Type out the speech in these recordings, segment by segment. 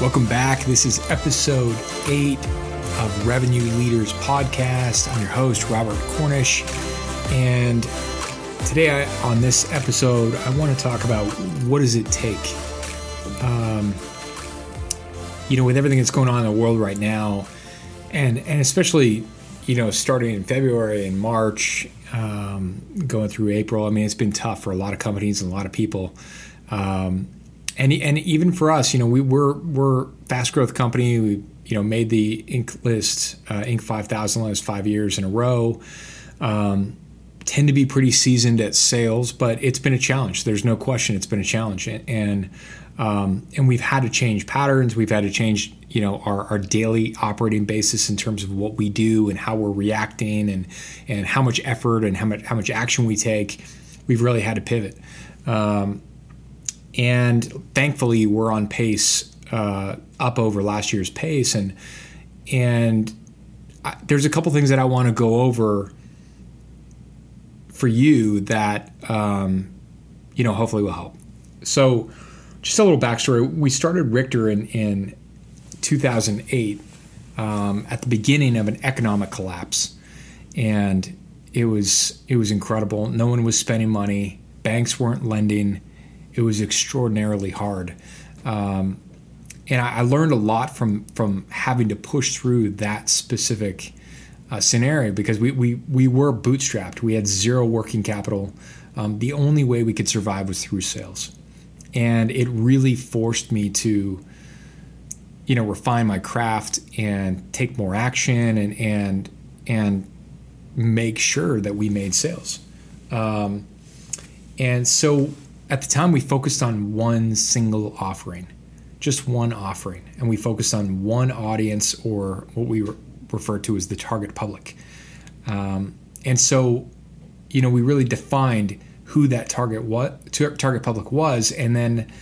Welcome back. This is episode eight of Revenue Leaders Podcast. I'm your host, Robert Cornish. And today I, on this episode, I want to talk about what does it take? Um, you know, with everything that's going on in the world right now, and, and especially, you know, starting in February and March, um, going through April, I mean, it's been tough for a lot of companies and a lot of people. Um, and and even for us, you know, we we're we're fast growth company. We you know made the Inc. list, uh, Inc. five thousand list five years in a row. Um, tend to be pretty seasoned at sales, but it's been a challenge. There's no question it's been a challenge, and and, um, and we've had to change patterns. We've had to change you know our, our daily operating basis in terms of what we do and how we're reacting and and how much effort and how much how much action we take. We've really had to pivot. Um, and thankfully we're on pace uh, up over last year's pace and and I, there's a couple things that I want to go over for you that um, you know hopefully will help. So just a little backstory: we started Richter in in 2008 um, at the beginning of an economic collapse, and it was it was incredible. No one was spending money. Banks weren't lending it was extraordinarily hard. Um, and I, I, learned a lot from from having to push through that specific uh, scenario because we, we we were bootstrapped. We had zero working capital. Um, the only way we could survive was through sales, and it really forced me to, you know, refine my craft and take more action and and and make sure that we made sales. Um, and so at the time we focused on one single offering just one offering and we focused on one audience or what we refer to as the target public. Um, and so you know we really defined who that target what target public was and then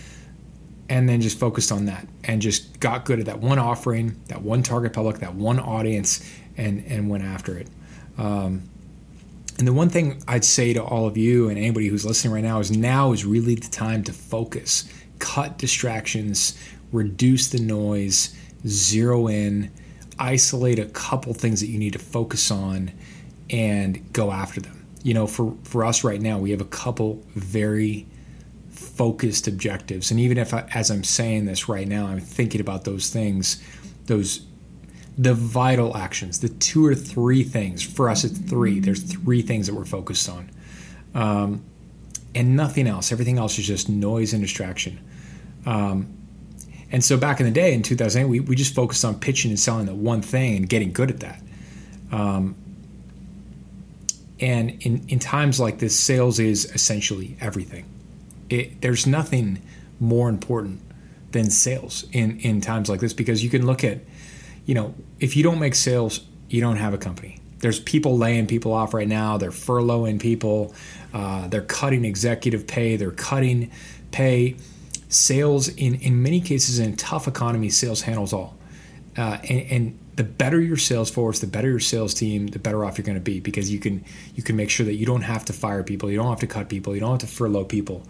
and then just focused on that and just got good at that one offering that one target public that one audience and and went after it. Um, and the one thing I'd say to all of you and anybody who's listening right now is now is really the time to focus, cut distractions, reduce the noise, zero in, isolate a couple things that you need to focus on, and go after them. You know, for, for us right now, we have a couple very focused objectives. And even if, I, as I'm saying this right now, I'm thinking about those things, those the vital actions, the two or three things. For us, it's three. There's three things that we're focused on, um, and nothing else. Everything else is just noise and distraction. Um, and so back in the day, in 2008, we, we just focused on pitching and selling the one thing and getting good at that. Um, and in, in times like this, sales is essentially everything. It, there's nothing more important than sales in, in times like this because you can look at you know, if you don't make sales, you don't have a company. There's people laying people off right now. They're furloughing people. Uh, they're cutting executive pay. They're cutting pay. Sales, in, in many cases, in tough economy, sales handles all. Uh, and, and the better your sales force, the better your sales team, the better off you're going to be because you can you can make sure that you don't have to fire people, you don't have to cut people, you don't have to furlough people.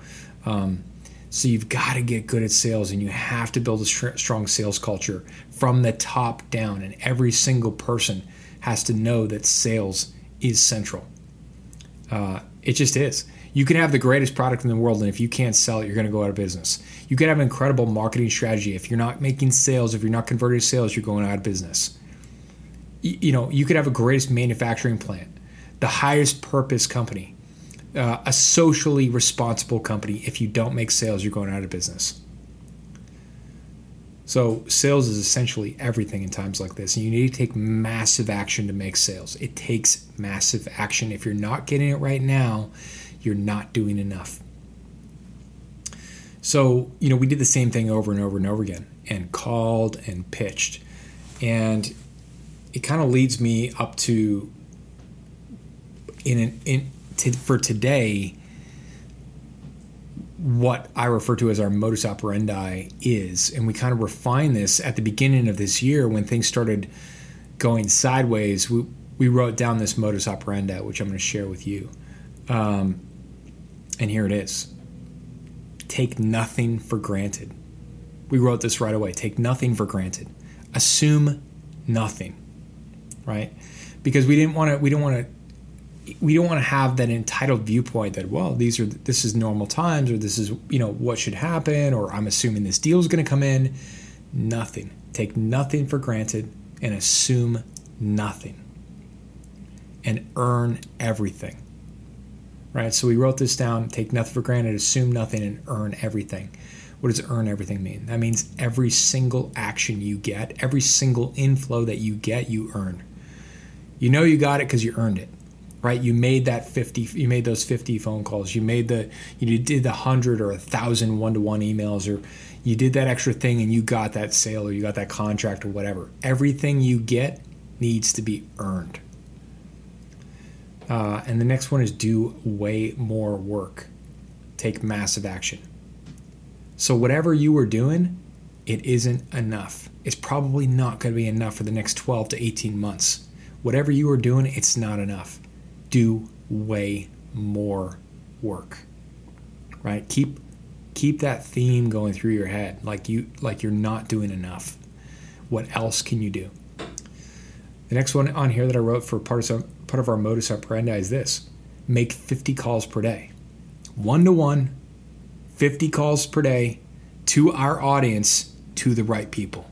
Um, so you've got to get good at sales and you have to build a strong sales culture from the top down. And every single person has to know that sales is central. Uh, it just is. You can have the greatest product in the world, and if you can't sell it, you're going to go out of business. You can have an incredible marketing strategy. If you're not making sales, if you're not converting sales, you're going out of business. You know, you could have a greatest manufacturing plant, the highest purpose company, uh, a socially responsible company. If you don't make sales, you're going out of business. So, sales is essentially everything in times like this. And you need to take massive action to make sales. It takes massive action. If you're not getting it right now, you're not doing enough. So, you know, we did the same thing over and over and over again and called and pitched. And it kind of leads me up to in an in for today, what I refer to as our modus operandi is. And we kind of refined this at the beginning of this year when things started going sideways. We, we wrote down this modus operandi, which I'm going to share with you. Um, and here it is take nothing for granted. we wrote this right away. Take nothing for granted. Assume nothing, right? Because we didn't want to. We don't want to. We don't want to have that entitled viewpoint that well, these are this is normal times, or this is you know what should happen, or I'm assuming this deal is going to come in. Nothing. Take nothing for granted and assume nothing, and earn everything. Right. So we wrote this down. Take nothing for granted. Assume nothing and earn everything. What does earn everything mean? That means every single action you get, every single inflow that you get, you earn. You know you got it because you earned it, right? You made that 50, you made those 50 phone calls. You made the, you did the 100 or a 1,000 one to one emails, or you did that extra thing and you got that sale or you got that contract or whatever. Everything you get needs to be earned. Uh, and the next one is do way more work, take massive action. So, whatever you were doing, it isn't enough. It's probably not going to be enough for the next 12 to 18 months. Whatever you are doing, it's not enough. Do way more work. Right? Keep keep that theme going through your head like you like you're not doing enough. What else can you do? The next one on here that I wrote for part of part of our modus operandi is this: make 50 calls per day, one to one 50 calls per day to our audience to the right people.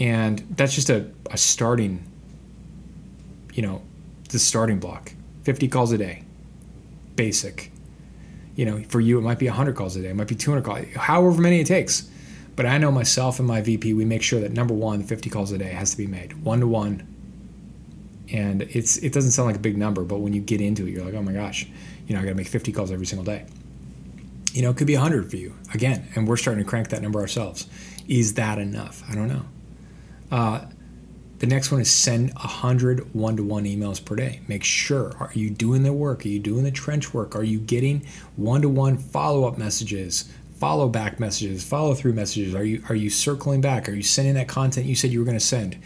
And that's just a, a starting, you know, the starting block 50 calls a day, basic. You know, for you, it might be 100 calls a day, it might be 200 calls, however many it takes. But I know myself and my VP, we make sure that number one, 50 calls a day has to be made, one to one. And it's it doesn't sound like a big number, but when you get into it, you're like, oh my gosh, you know, I got to make 50 calls every single day. You know, it could be 100 for you again, and we're starting to crank that number ourselves. Is that enough? I don't know. Uh, the next one is send 100 one to one emails per day. Make sure are you doing the work? Are you doing the trench work? Are you getting one to one follow up messages, follow back messages, follow through messages? Are you are you circling back? Are you sending that content you said you were going to send?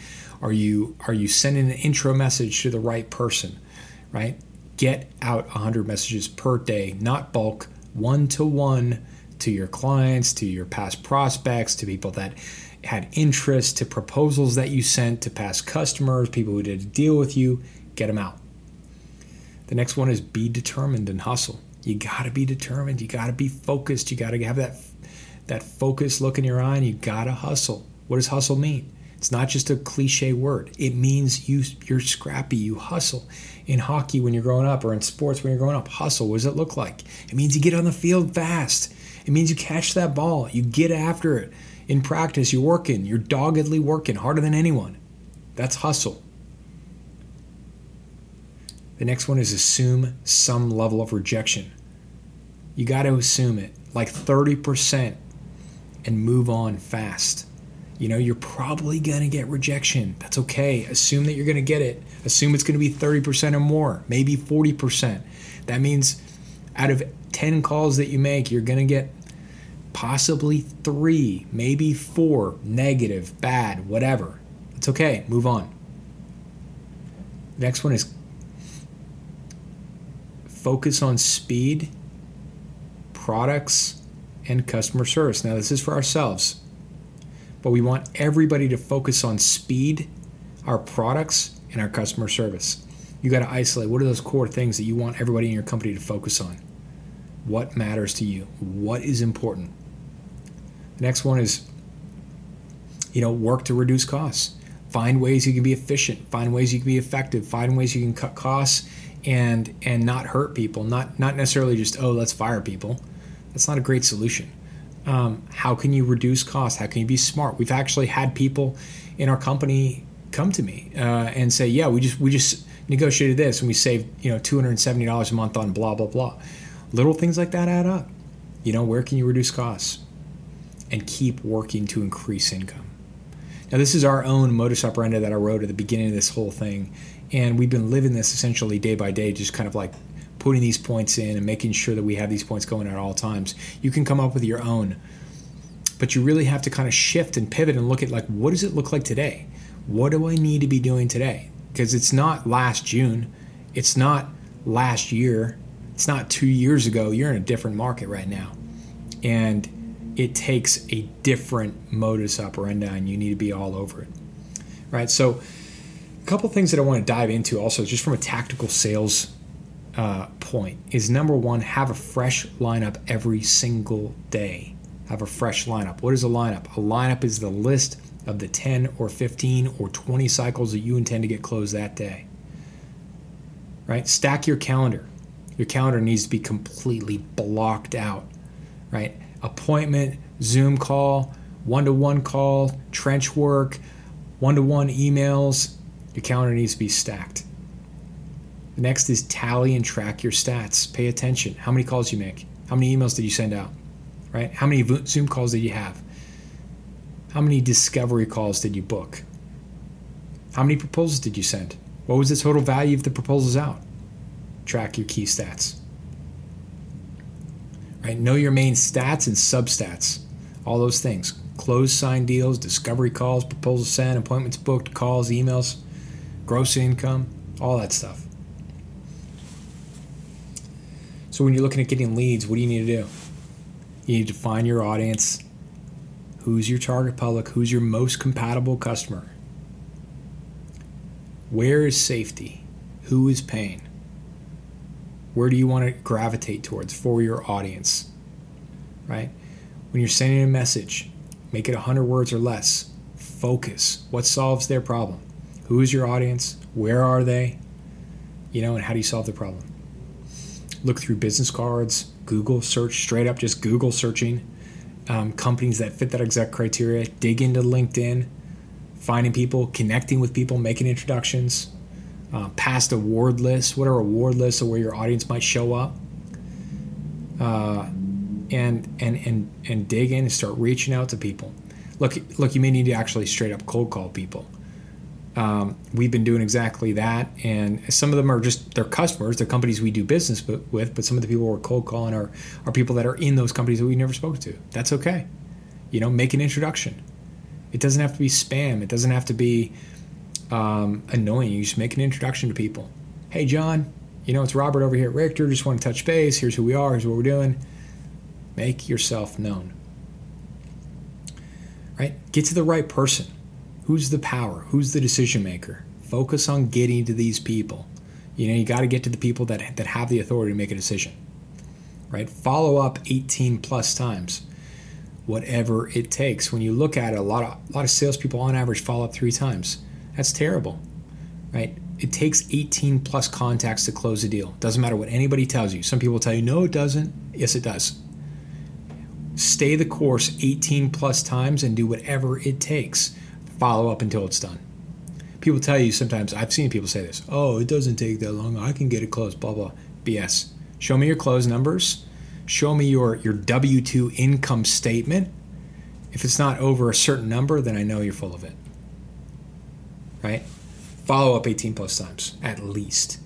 Are you are you sending an intro message to the right person? Right? Get out 100 messages per day, not bulk, one to one to your clients, to your past prospects, to people that had interest, to proposals that you sent to past customers, people who did a deal with you, get them out. The next one is be determined and hustle. You got to be determined. You got to be focused. You got to have that that focused look in your eye, and you got to hustle. What does hustle mean? It's not just a cliche word. It means you you're scrappy, you hustle. In hockey when you're growing up or in sports when you're growing up, hustle. What does it look like? It means you get on the field fast. It means you catch that ball, you get after it. In practice, you're working, you're doggedly working harder than anyone. That's hustle. The next one is assume some level of rejection. You got to assume it, like 30%, and move on fast. You know, you're probably going to get rejection. That's okay. Assume that you're going to get it. Assume it's going to be 30% or more, maybe 40%. That means out of 10 calls that you make, you're going to get possibly three, maybe four negative, bad, whatever. It's okay. Move on. Next one is focus on speed, products, and customer service. Now, this is for ourselves but we want everybody to focus on speed, our products, and our customer service. You got to isolate what are those core things that you want everybody in your company to focus on? What matters to you? What is important? The next one is you know, work to reduce costs. Find ways you can be efficient, find ways you can be effective, find ways you can cut costs and and not hurt people, not not necessarily just oh, let's fire people. That's not a great solution um, how can you reduce costs? How can you be smart? We've actually had people in our company come to me uh, and say, "Yeah, we just we just negotiated this and we saved you know two hundred and seventy dollars a month on blah blah blah." Little things like that add up. You know, where can you reduce costs and keep working to increase income? Now, this is our own modus operandi that I wrote at the beginning of this whole thing, and we've been living this essentially day by day, just kind of like putting these points in and making sure that we have these points going at all times. You can come up with your own, but you really have to kind of shift and pivot and look at like what does it look like today? What do I need to be doing today? Because it's not last June, it's not last year, it's not two years ago. You're in a different market right now, and it takes a different modus operandi and you need to be all over it. Right? So, a couple things that I want to dive into also, just from a tactical sales uh, point, is number one, have a fresh lineup every single day. Have a fresh lineup. What is a lineup? A lineup is the list of the 10 or 15 or 20 cycles that you intend to get closed that day. Right? Stack your calendar. Your calendar needs to be completely blocked out. Right? Appointment, Zoom call, one to one call, trench work, one to one emails. Your calendar needs to be stacked. The next is tally and track your stats. Pay attention. How many calls you make? How many emails did you send out? Right? How many Zoom calls did you have? How many discovery calls did you book? How many proposals did you send? What was the total value of the proposals out? Track your key stats right? Know your main stats and substats, all those things. Closed signed deals, discovery calls, proposal sent, appointments booked, calls, emails, gross income, all that stuff. So when you're looking at getting leads, what do you need to do? You need to find your audience. Who's your target public? Who's your most compatible customer? Where is safety? Who is pain? Where do you want to gravitate towards for your audience? Right? When you're sending a message, make it 100 words or less. Focus. What solves their problem? Who is your audience? Where are they? You know, and how do you solve the problem? Look through business cards, Google search, straight up just Google searching um, companies that fit that exact criteria. Dig into LinkedIn, finding people, connecting with people, making introductions uh, past award lists. What are award lists of where your audience might show up? Uh, and and and and dig in and start reaching out to people. Look, look, you may need to actually straight up cold call people. Um, we've been doing exactly that, and some of them are just their customers, they're companies we do business with. But some of the people we're cold calling are are people that are in those companies that we never spoke to. That's okay. You know, make an introduction. It doesn't have to be spam. It doesn't have to be um, annoying. You just make an introduction to people. Hey, John, you know, it's Robert over here at Richter. Just want to touch base. Here's who we are. Here's what we're doing. Make yourself known. Right? Get to the right person. Who's the power? Who's the decision maker? Focus on getting to these people. You know, you got to get to the people that, that have the authority to make a decision. Right? Follow up 18 plus times whatever it takes. When you look at it, a lot of a lot of salespeople on average follow up three times. That's terrible, right? It takes 18 plus contacts to close a deal. Doesn't matter what anybody tells you. Some people tell you, no, it doesn't. Yes, it does. Stay the course 18 plus times and do whatever it takes. Follow up until it's done. People tell you sometimes, I've seen people say this, oh, it doesn't take that long. I can get it closed, blah, blah. BS. Show me your close numbers. Show me your, your W 2 income statement. If it's not over a certain number, then I know you're full of it right? Follow up 18 plus times at least.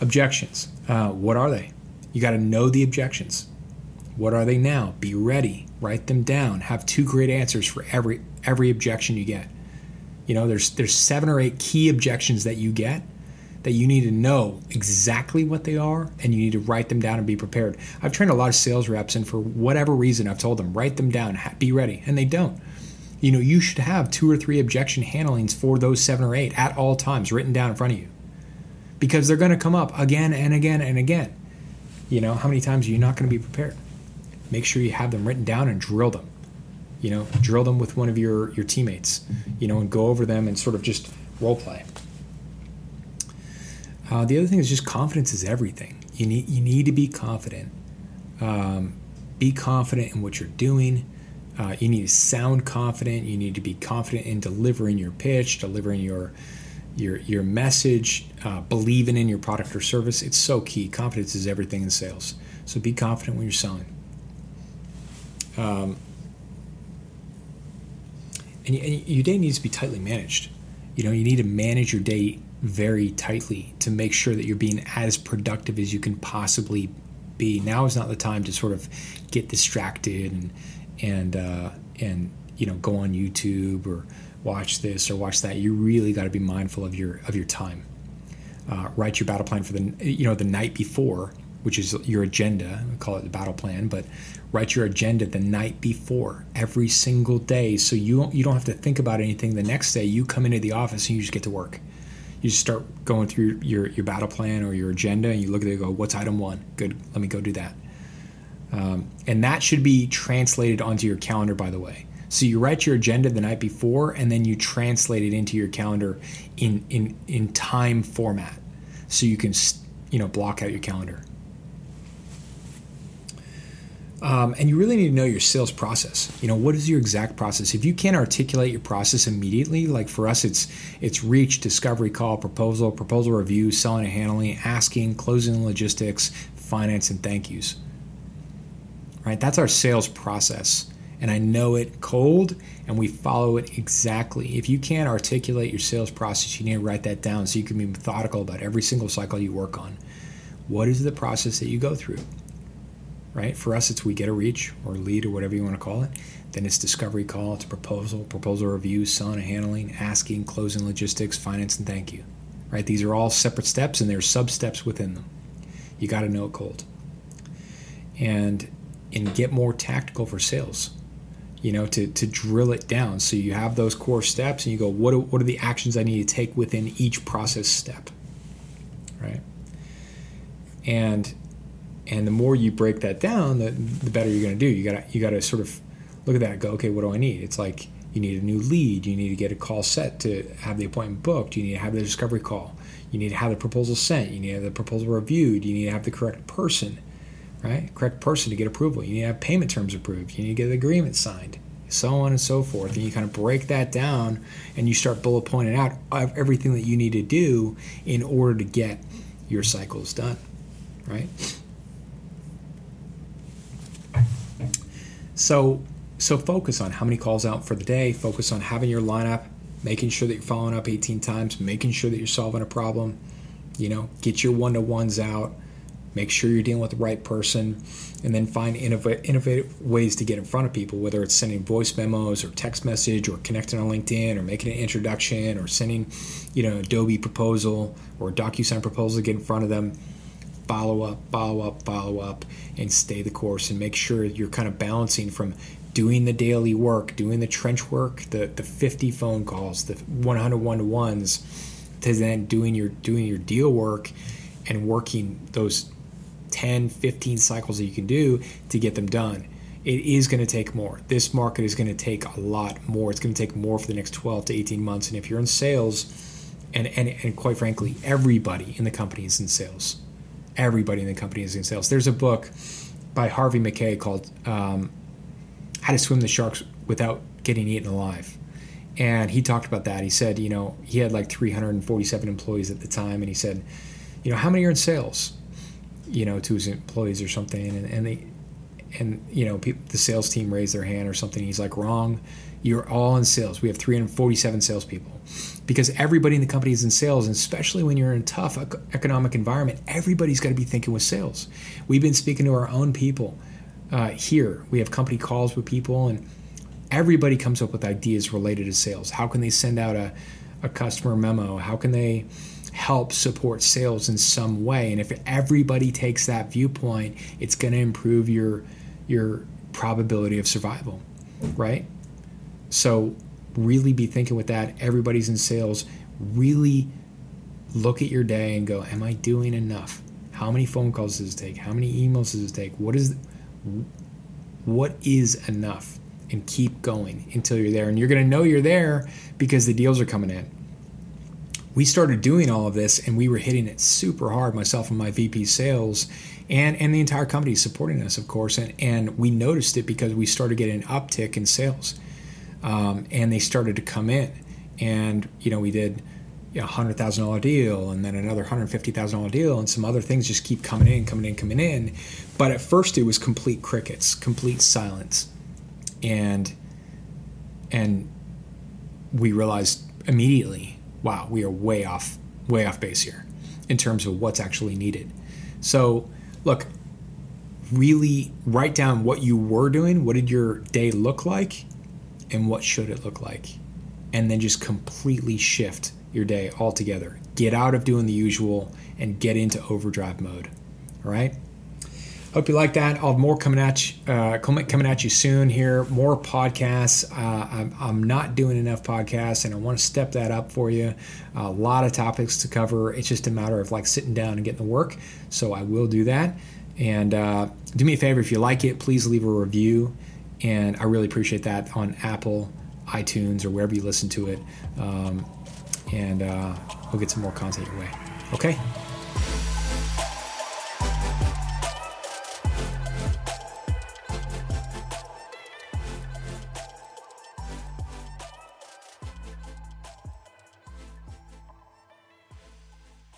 Objections. Uh, what are they? You got to know the objections. What are they now? Be ready. Write them down. Have two great answers for every every objection you get. You know, there's there's seven or eight key objections that you get that you need to know exactly what they are and you need to write them down and be prepared. I've trained a lot of sales reps and for whatever reason I've told them write them down, be ready, and they don't you know, you should have two or three objection handlings for those seven or eight at all times written down in front of you because they're going to come up again and again and again. You know, how many times are you not going to be prepared? Make sure you have them written down and drill them. You know, drill them with one of your, your teammates, you know, and go over them and sort of just role play. Uh, the other thing is just confidence is everything. You need, you need to be confident. Um, be confident in what you're doing uh, you need to sound confident. You need to be confident in delivering your pitch, delivering your your your message, uh, believing in your product or service. It's so key. Confidence is everything in sales. So be confident when you're selling. Um, and, and your day needs to be tightly managed. You know, you need to manage your day very tightly to make sure that you're being as productive as you can possibly be. Now is not the time to sort of get distracted and and uh, and you know go on YouTube or watch this or watch that. You really got to be mindful of your of your time. Uh, write your battle plan for the you know the night before which is your agenda. We call it the battle plan, but write your agenda the night before every single day, so you don't, you don't have to think about anything the next day. You come into the office and you just get to work. You just start going through your your battle plan or your agenda, and you look at it and go, "What's item one? Good, let me go do that." Um, and that should be translated onto your calendar, by the way. So you write your agenda the night before, and then you translate it into your calendar in in in time format, so you can you know block out your calendar. Um, and you really need to know your sales process. You know, what is your exact process? If you can't articulate your process immediately, like for us, it's it's reach, discovery call, proposal, proposal review, selling and handling, asking, closing logistics, finance, and thank yous. Right? That's our sales process. And I know it cold and we follow it exactly. If you can't articulate your sales process, you need to write that down so you can be methodical about every single cycle you work on. What is the process that you go through? right? For us, it's we get a reach or lead or whatever you want to call it. Then it's discovery call, it's proposal, proposal review, selling and handling, asking, closing logistics, finance, and thank you, right? These are all separate steps and there's sub steps within them. You got to know it cold. And and get more tactical for sales, you know, to, to drill it down. So you have those core steps and you go, what what are the actions I need to take within each process step, right? And and the more you break that down, the, the better you're going to do. You got to you got to sort of look at that go, okay, what do I need? It's like you need a new lead. You need to get a call set to have the appointment booked. You need to have the discovery call. You need to have the proposal sent. You need to have the proposal reviewed. You need to have the correct person, right? Correct person to get approval. You need to have payment terms approved. You need to get the agreement signed, so on and so forth. And you kind of break that down and you start bullet pointing out everything that you need to do in order to get your cycles done, right? So so focus on how many calls out for the day. Focus on having your lineup, making sure that you're following up 18 times, making sure that you're solving a problem. You know, get your one to ones out. Make sure you're dealing with the right person, and then find innovative, ways to get in front of people. Whether it's sending voice memos or text message, or connecting on LinkedIn, or making an introduction, or sending, you know, Adobe proposal or DocuSign proposal to get in front of them follow up, follow up, follow up, and stay the course and make sure you're kind of balancing from doing the daily work, doing the trench work, the, the 50 phone calls, the 100 one-to-ones, to then doing your doing your deal work and working those 10, 15 cycles that you can do to get them done. It is going to take more. This market is going to take a lot more. It's going to take more for the next 12 to 18 months. And if you're in sales, and, and, and quite frankly, everybody in the company is in sales everybody in the company is in sales. There's a book by Harvey Mackay called um, How to Swim the Sharks Without Getting Eaten Alive. And he talked about that. He said, you know, he had like 347 employees at the time, and he said, you know, how many are in sales? You know, to his employees or something, and, and they, and you know, people, the sales team raised their hand or something. He's like, wrong. You're all in sales. We have 347 salespeople because everybody in the company is in sales, and especially when you're in a tough economic environment, everybody's got to be thinking with sales. We've been speaking to our own people uh, here. We have company calls with people, and everybody comes up with ideas related to sales. How can they send out a, a customer memo? How can they help support sales in some way? And if everybody takes that viewpoint, it's going to improve your your probability of survival, right? So really be thinking with that. Everybody's in sales. Really look at your day and go, Am I doing enough? How many phone calls does it take? How many emails does it take? What is what is enough? And keep going until you're there. And you're gonna know you're there because the deals are coming in. We started doing all of this and we were hitting it super hard, myself and my VP sales, and, and the entire company supporting us, of course. And, and we noticed it because we started getting an uptick in sales um, and they started to come in. And you know, we did a hundred thousand dollar deal, and then another hundred fifty thousand dollar deal, and some other things just keep coming in, coming in, coming in. But at first, it was complete crickets, complete silence, and and we realized immediately, wow, we are way off, way off base here in terms of what's actually needed. So, look, really write down what you were doing. What did your day look like? and what should it look like and then just completely shift your day altogether get out of doing the usual and get into overdrive mode all right Hope you like that. I'll have more coming at you, uh, coming at you soon here. More podcasts. Uh, I'm, I'm, not doing enough podcasts, and I want to step that up for you. A lot of topics to cover. It's just a matter of like sitting down and getting the work. So I will do that. And uh, do me a favor if you like it, please leave a review. And I really appreciate that on Apple, iTunes, or wherever you listen to it. Um, and uh, we'll get some more content your way. Okay.